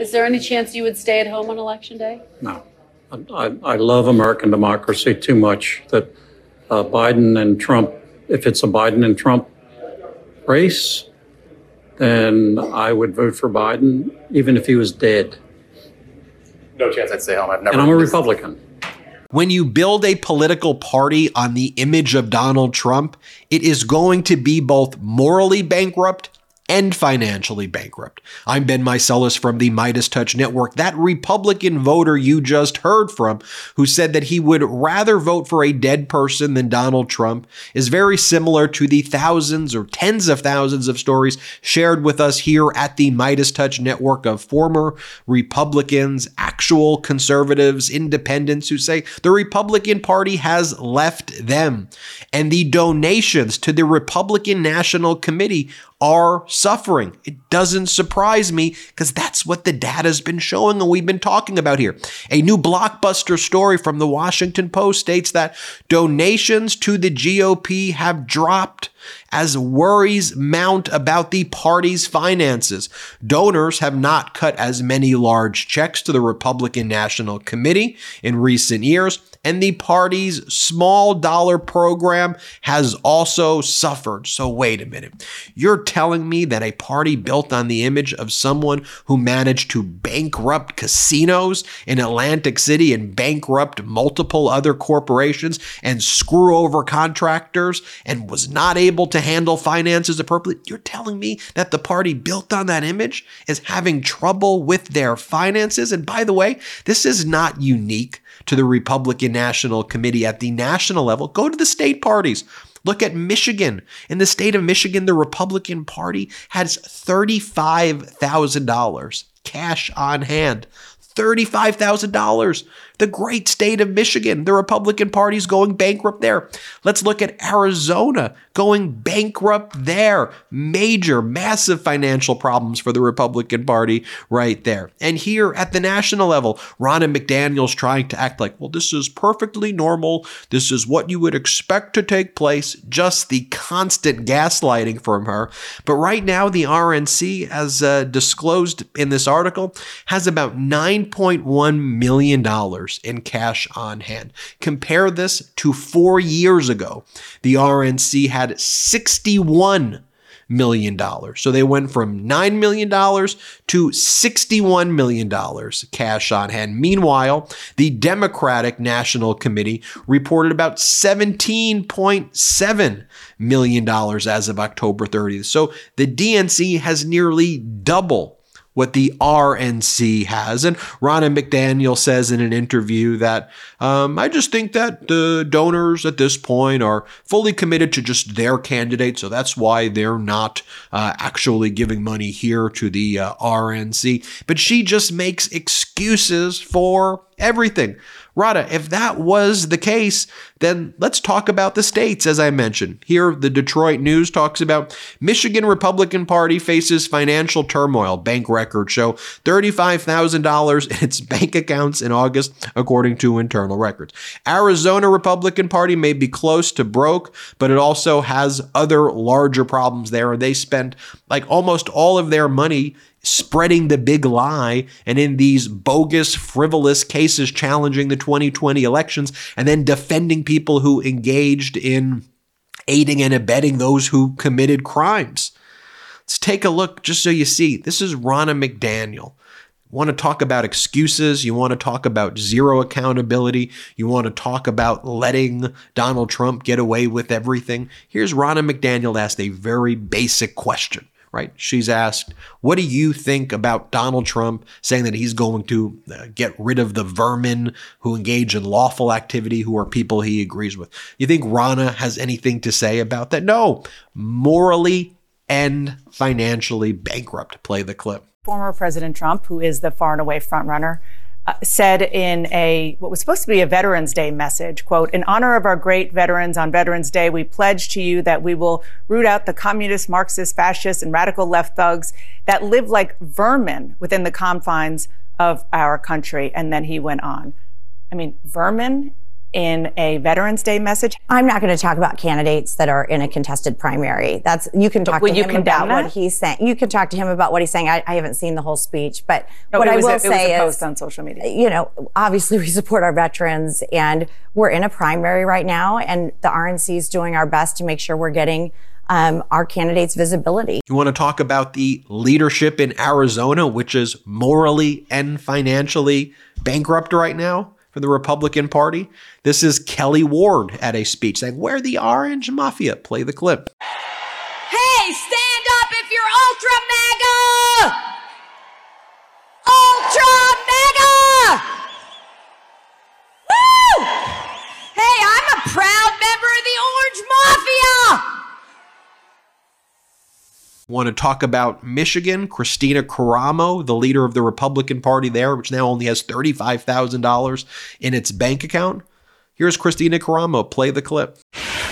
Is there any chance you would stay at home on election day? No. I, I love American democracy too much that uh, Biden and Trump, if it's a Biden and Trump race, then I would vote for Biden, even if he was dead. No chance I'd stay home. I've never. And I'm a Republican. When you build a political party on the image of Donald Trump, it is going to be both morally bankrupt and financially bankrupt. I'm Ben Meiselas from the MeidasTouch Network. That Republican voter you just heard from, who said that he would rather vote for a dead person than Donald Trump, is very similar to the thousands or tens of thousands of stories shared with us here at the MeidasTouch Network of former Republicans, actual conservatives, independents who say the Republican Party has left them. And the donations to the Republican National Committee are suffering. It doesn't surprise me because that's what the data's been showing and we've been talking about here. A new blockbuster story from the Washington Post states that donations to the GOP have dropped as worries mount about the party's finances. Donors have not cut as many large checks to the Republican National Committee in recent years, and the party's small dollar program has also suffered. So, wait a minute. You're telling me that a party built on the image of someone who managed to bankrupt casinos in Atlantic City and bankrupt multiple other corporations and screw over contractors and was not able to handle finances appropriately? You're telling me that the party built on that image is having trouble with their finances? And by the way, this is not unique to the Republican National Committee at the national level. Go to the state parties. Look at Michigan. In the state of Michigan, the Republican Party has $35,000 cash on hand. $35,000 the great state of Michigan. The Republican Party's going bankrupt there. Let's look at Arizona going bankrupt there. Major, massive financial problems for the Republican Party right there. And here at the national level, Ronna McDaniel's trying to act like, well, this is perfectly normal. This is what you would expect to take place. Just the constant gaslighting from her. But right now, the RNC, as uh, disclosed in this article, has about $9.1 million in cash on hand. Compare this to four years ago. The RNC had 61 million dollars. So they went from $9 million to $61 million cash on hand. Meanwhile, the Democratic National Committee reported about $17.7 million as of October 30th. So the DNC has nearly double what the RNC has. And Ronna McDaniel says in an interview that um, I just think that the donors at this point are fully committed to just their candidate. So that's why they're not uh, actually giving money here to the uh, RNC. But she just makes excuses for everything. Ronna, if that was the case, then let's talk about the states, as I mentioned. Here, the Detroit News talks about Michigan Republican Party faces financial turmoil. Bank records show $35,000 in its bank accounts in August, according to internal records. Arizona Republican Party may be close to broke, but it also has other larger problems there. They spent like almost all of their money spreading the big lie and in these bogus, frivolous cases challenging the 2020 elections and then defending people who engaged in aiding and abetting those who committed crimes. Let's take a look just so you see. This is Ronna McDaniel. Want to talk about excuses? You want to talk about zero accountability? You want to talk about letting Donald Trump get away with everything? Here's Ronna McDaniel asked a very basic question right? She's asked, What do you think about Donald Trump saying that he's going to uh, get rid of the vermin who engage in lawful activity, who are people he agrees with? You think Ronna has anything to say about that? No. Morally and financially bankrupt. Play the clip. Former President Trump, who is the far and away frontrunner, uh, said in a what was supposed to be a Veterans Day message, quote, "In honor of our great veterans on Veterans Day, we pledge to you that we will root out the communist, Marxist, fascist, and radical left thugs that live like vermin within the confines of our country." And then he went on. I mean, vermin in a Veterans Day message. I'm not going to talk about candidates that are in a contested primary. That's you can talk would to you him condemn about that? what he's saying. You can talk to him about what he's saying. I, I haven't seen the whole speech, but No, what I was will a, it was say a post on social media. you know, obviously we support our veterans, and we're in a primary right now, and the RNC is doing our best to make sure we're getting um, our candidates visibility. You want to talk about the leadership in Arizona, which is morally and financially bankrupt right now for the Republican Party? This is Kelli Ward at a speech saying, We're the Orange Mafia. Play the clip. Hey, stand up if you're ultra mega! Ultra mega! Woo! Hey, I'm a proud member of the Orange Mafia! Want to talk about Michigan? Kristina Karamo, the leader of the Republican Party there, which now only has $35,000 in its bank account. Here's Kristina Karamo. Play the clip.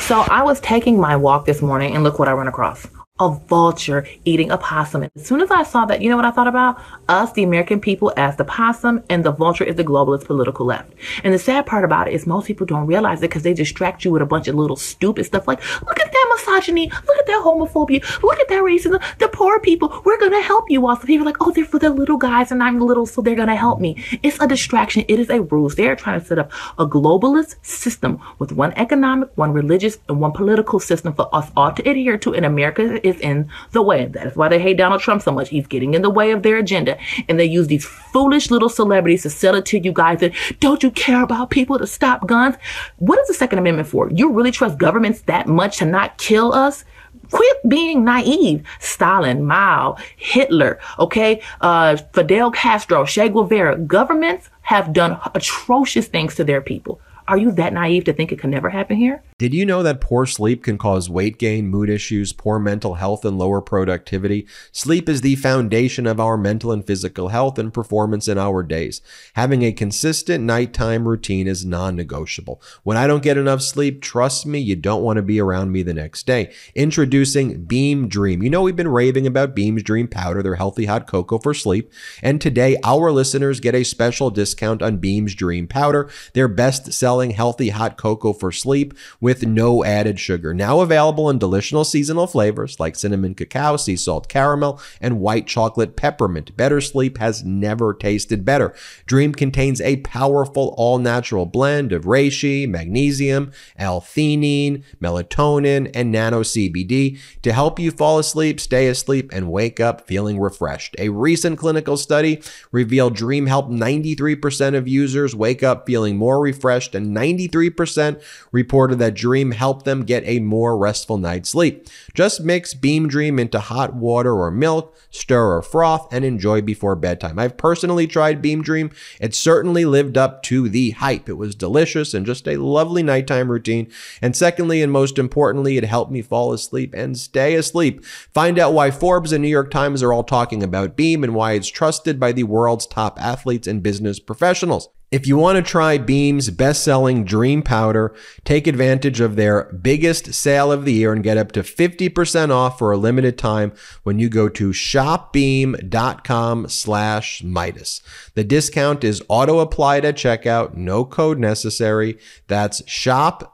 So I was taking my walk this morning and look what I ran across. A vulture eating a possum. As soon as I saw that, you know what I thought about? Us, the American people, as the possum, and the vulture is the globalist political left. And the sad part about it is most people don't realize it because they distract you with a bunch of little stupid stuff like, look at misogyny, look at that homophobia, look at that racism, the poor people, we're gonna help you all. So people are like, oh, they're for the little guys and I'm little, so they're gonna help me. It's a distraction. It is a ruse. They're trying to set up a globalist system with one economic, one religious, and one political system for us all to adhere to. And America is in the way. That is why they hate Donald Trump so much. He's getting in the way of their agenda. And they use these foolish little celebrities to sell it to you guys that don't you care about people to stop guns? What is the Second Amendment for? You really trust governments that much to not kill us? Quit being naive. Stalin, Mao, Hitler, okay, uh, Fidel Castro, Che Guevara. Governments have done atrocious things to their people. Are you that naive to think it can never happen here? Did you know that poor sleep can cause weight gain, mood issues, poor mental health, and lower productivity? Sleep is the foundation of our mental and physical health and performance in our days. Having a consistent nighttime routine is non negotiable. When I don't get enough sleep, trust me, you don't want to be around me the next day. Introducing Beam Dream. You know, we've been raving about Beam's Dream Powder, their healthy hot cocoa for sleep. And today, our listeners get a special discount on Beam's Dream Powder, their best selling healthy hot cocoa for sleep with no added sugar. Now available in deliciousl seasonal flavors like cinnamon cacao, sea salt caramel, and white chocolate peppermint. Better sleep has never tasted better. Dream contains a powerful all natural blend of reishi, magnesium, L-theanine, melatonin, and nano CBD to help you fall asleep, stay asleep, and wake up feeling refreshed. A recent clinical study revealed Dream helped 93% of users wake up feeling more refreshed, and 93% reported that Dream help them get a more restful night's sleep. Just mix Beam Dream into hot water or milk, stir or froth, and enjoy before bedtime. I've personally tried Beam Dream. It certainly lived up to the hype. It was delicious and just a lovely nighttime routine. And secondly, and most importantly, it helped me fall asleep and stay asleep. Find out why Forbes and New York Times are all talking about Beam and why it's trusted by the world's top athletes and business professionals. If you want to try Beam's best selling Dream Powder, take advantage of their biggest sale of the year and get up to 50% off for a limited time when you go to shopbeam.com slash Meidas. The discount is auto applied at checkout, no code necessary. That's shopbeam.com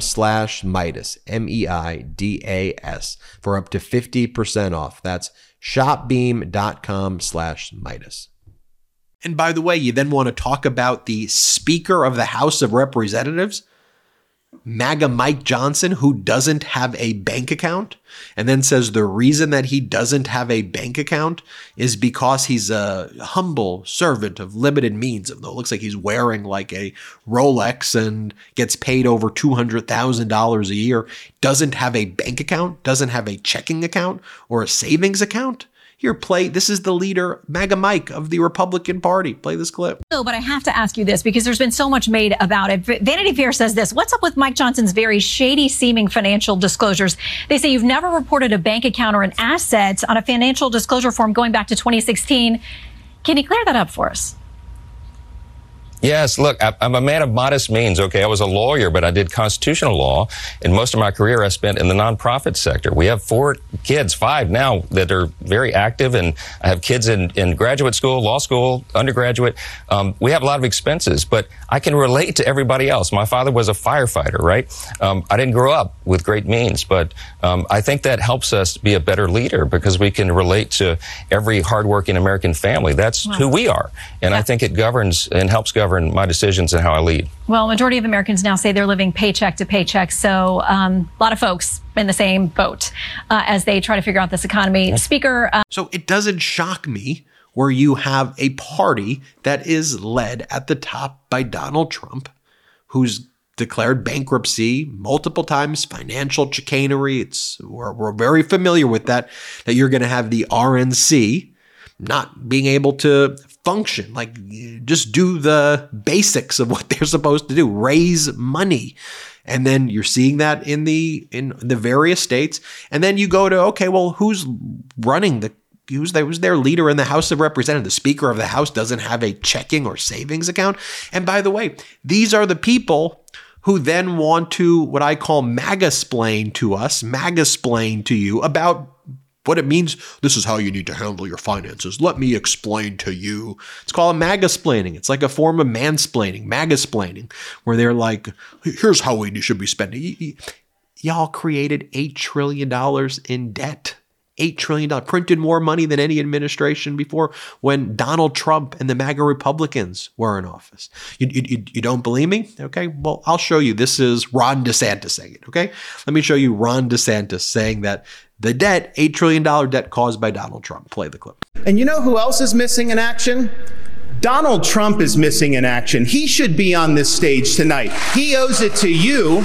slash Meidas, M E I D A S, for up to 50% off. That's shopbeam.com slash Meidas. And by the way, you then want to talk about the Speaker of the House of Representatives, MAGA Mike Johnson, who doesn't have a bank account, and then says the reason that he doesn't have a bank account is because he's a humble servant of limited means. Though it looks like he's wearing like a Rolex and gets paid over $200,000 a year, doesn't have a bank account, doesn't have a checking account or a savings account. Here, play. This is the leader, MAGA Mike of the Republican Party. Play this clip. No, but I have to ask you this because there's been so much made about it. Vanity Fair says this. What's up with Mike Johnson's very shady seeming financial disclosures? They say you've never reported a bank account or an asset on a financial disclosure form going back to 2016. Can you clear that up for us? Yes, look, I'm a man of modest means. Okay, I was a lawyer, but I did constitutional law, and most of my career I spent in the nonprofit sector. We have four kids, five now, that are very active, and I have kids in, in graduate school, law school, undergraduate. Um, we have a lot of expenses, but I can relate to everybody else. My father was a firefighter, right? Um, I didn't grow up with great means, but um, I think that helps us be a better leader because we can relate to every hardworking American family. That's who we are, and I think it governs and helps govern my decisions and how I lead. Well, majority of Americans now say they're living paycheck to paycheck. So um, a lot of folks in the same boat uh, as they try to figure out this economy. Speaker. Uh, So it doesn't shock me where you have a party that is led at the top by Donald Trump, who's declared bankruptcy multiple times, financial chicanery. It's we're, we're very familiar with that. That you're going to have the RNC not being able to function, like just do the basics of what they're supposed to do, raise money. And then you're seeing that in the in the various states. And then you go to okay, well, who's running the who's their, who's their leader in the House of Representatives? The Speaker of the House doesn't have a checking or savings account. And by the way, these are the people who then want to what I call magasplain to us, magasplain to you about what it means. This is how you need to handle your finances. Let me explain to you. It's called a magasplaining. It's like a form of mansplaining, magasplaining, where they're like, here's how we should be spending. Y- y- Y'all created $8 trillion in debt. $8 trillion, printed more money than any administration before when Donald Trump and the MAGA Republicans were in office. You, you, you- don't believe me? Okay, well, I'll show you. This is Ron DeSantis saying it, okay? Let me show you Ron DeSantis saying that the debt, $8 trillion debt caused by Donald Trump. Play the clip. And you know who else is missing in action? Donald Trump is missing in action. He should be on this stage tonight. He owes it to you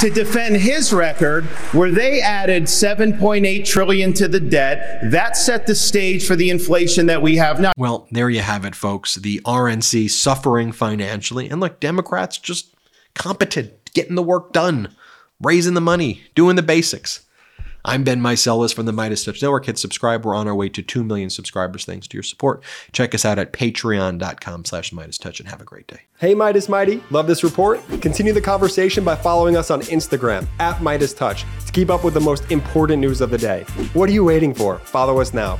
to defend his record where they added 7.8 trillion to the debt. That set the stage for the inflation that we have now. Well, there you have it, folks. The RNC suffering financially. And look, Democrats just competent, getting the work done, raising the money, doing the basics. I'm Ben Meiselas from the MeidasTouch Network. Hit subscribe. We're on our way to 2 million subscribers thanks to your support. Check us out at patreon.com slash MeidasTouch and have a great day. Hey Meidas Mighty, love this report? Continue the conversation by following us on Instagram at MeidasTouch to keep up with the most important news of the day. What are you waiting for? Follow us now.